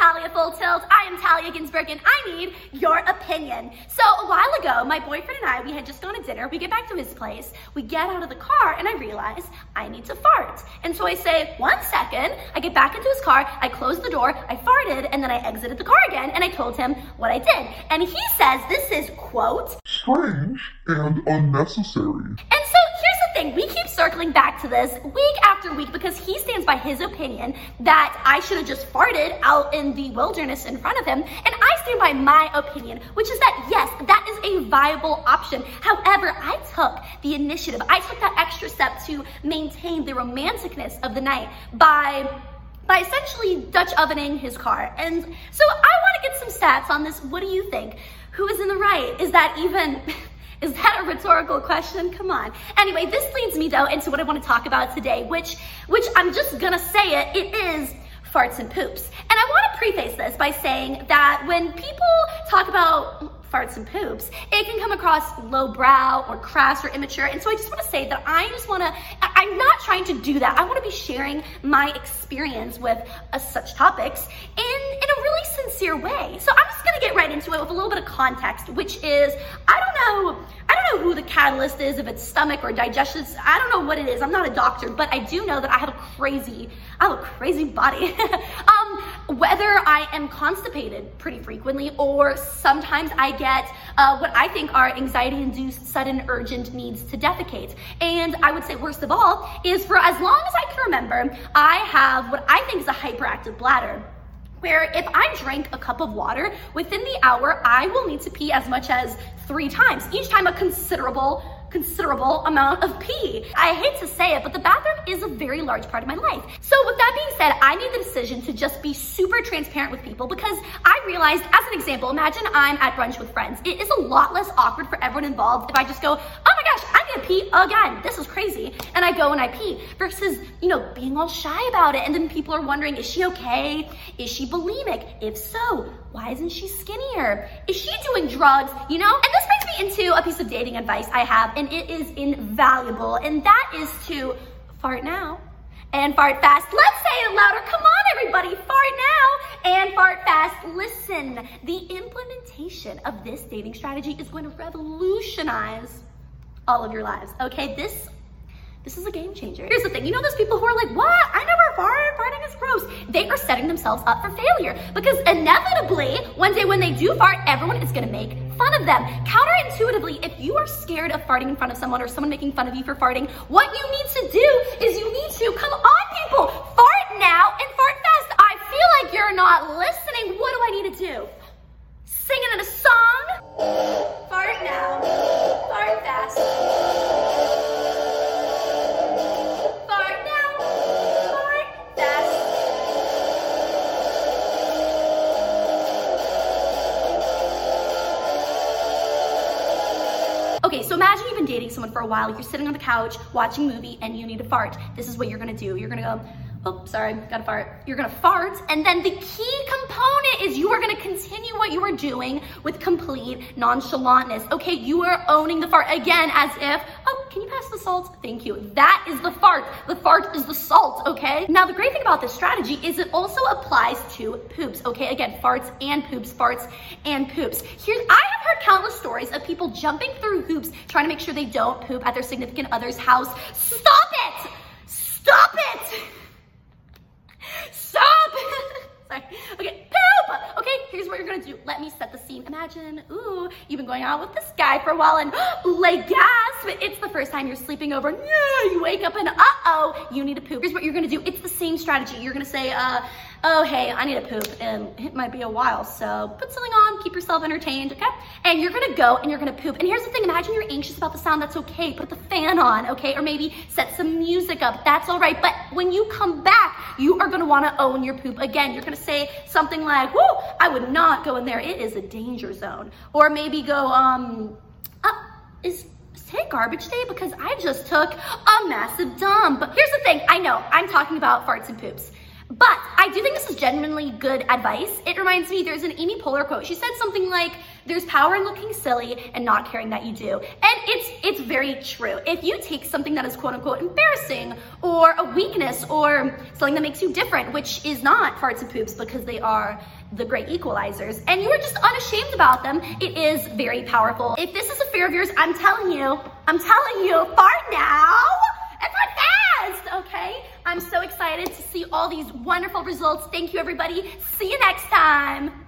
Talya Full Tilt. I am Talya Ginsburg and I need your opinion. So a while ago, my boyfriend and I, we had just gone to dinner. We get back to his place. We get out of the car and I realize I need to fart. And so I say, one second. I get back into his car. I close the door. I farted and then I exited the car again and I told him what I did. And he says this is, quote, strange and unnecessary. And so here's the thing, we keep circling back to this week after week because he stands by his opinion that I should have just farted out in the wilderness in front of him. And I stand by my opinion, which is that yes, that is a viable option. However, I took the initiative, I took that extra step to maintain the romanticness of the night by by essentially Dutch ovening his car. And so I want to get some stats on this. What do you think? Who is in the right? Is that even Is that a rhetorical question? Come on. Anyway, this leads me though into what I want to talk about today, which, which I'm just gonna say it, it is farts and poops. And I want to preface this by saying that when people talk about farts and poops, it can come across lowbrow or crass or immature. And so I just want to say that I just want to, I'm not trying to do that. I want to be sharing my experience with uh, such topics in, in a really sincere way. So I'm just going to get right into it with a little bit of context, which is, I don't know, I don't know who the catalyst is, if it's stomach or digestion. I don't know what it is. I'm not a doctor, but I do know that I have a crazy, I have a crazy body. um, whether I am constipated pretty frequently or sometimes I get uh, what I think are anxiety-induced sudden urgent needs to defecate. And I would say worst of all is for as long as I can remember, I have what I think is a hyperactive bladder where if I drink a cup of water, within the hour, I will need to pee as much as three times, each time a considerable considerable amount of pee. I hate to say it, but the bathroom is a very large part of my life. So with that being said, I made the decision to just be super transparent with people because I realized, as an example, imagine I'm at brunch with friends. It is a lot less awkward for everyone involved if I just go, oh my gosh, I'm gonna pee again. This is crazy. And I go and I pee versus, you know, being all shy about it. And then people are wondering, is she okay? Is she bulimic? If so, why isn't she skinnier? Is she doing drugs? You know? And this brings me into a piece of dating advice I have, and it is invaluable, and that is to fart now and fart fast. Let's say it louder. Come on, everybody. Fart now and fart fast. Listen, the implementation of this dating strategy is going to revolutionize all of your lives. Okay, this this is a game changer. Here's the thing, you know those people who are like, what? I never fart, farting is gross. They are setting themselves up for failure because inevitably, one day when they do fart, everyone is gonna make fun of them. Counterintuitively, if you are scared of farting in front of someone or someone making fun of you for farting, what you need to do is you need to, come on people, fart now Okay, so imagine you've been dating someone for a while, you're sitting on the couch watching a movie and you need to fart. This is what you're gonna do. You're gonna go, oh, sorry, gotta fart. You're gonna fart, and then the key component is you are gonna continue what you are doing with complete nonchalantness. Okay, you are owning the fart again as if, oh, can you pass the salt? Thank you. That is the fart. The fart is the salt, okay? Now, the great thing about this strategy is it also applies to poops, okay? Again, farts and poops, farts and poops. Here's, I have heard countless stories of people jumping through hoops trying to make sure they don't poop at their significant other's house. Stop it! Stop it! Sorry. Okay, poop! Okay, here's what you're gonna do. Let me set the scene. Imagine, ooh, you've been going out with this guy for a while and like gasp, it's the first time you're sleeping over. Yeah, you wake up and uh-oh, you need to poop. Here's what you're gonna do. It's the same strategy. You're gonna say, uh, oh, hey, I need to poop and it might be a while. So put something on, keep yourself entertained, okay? And you're gonna go and you're gonna poop. And here's the thing, imagine you're anxious about the sound, that's okay. Put the fan on, okay? Or maybe set some music up, that's all right. But when you come back, you gonna wanna own your poop again. You're gonna say something like, whoo, I would not go in there. It is a danger zone. Or maybe go, um, uh, is, today garbage day because I just took a massive dump. But here's the thing, I know I'm talking about farts and poops. But I do think this is genuinely good advice. It reminds me, there's an Amy Poehler quote. She said something like, there's power in looking silly and not caring that you do. And it's, it's very true. If you take something that is quote unquote embarrassing or a weakness or something that makes you different, which is not farts and poops because they are the great equalizers, and you are just unashamed about them, it is very powerful. If this is a fear of yours, I'm telling you, I'm telling you, fart now and fart fast, okay? I'm so excited to see all these wonderful results. Thank you, everybody. See you next time.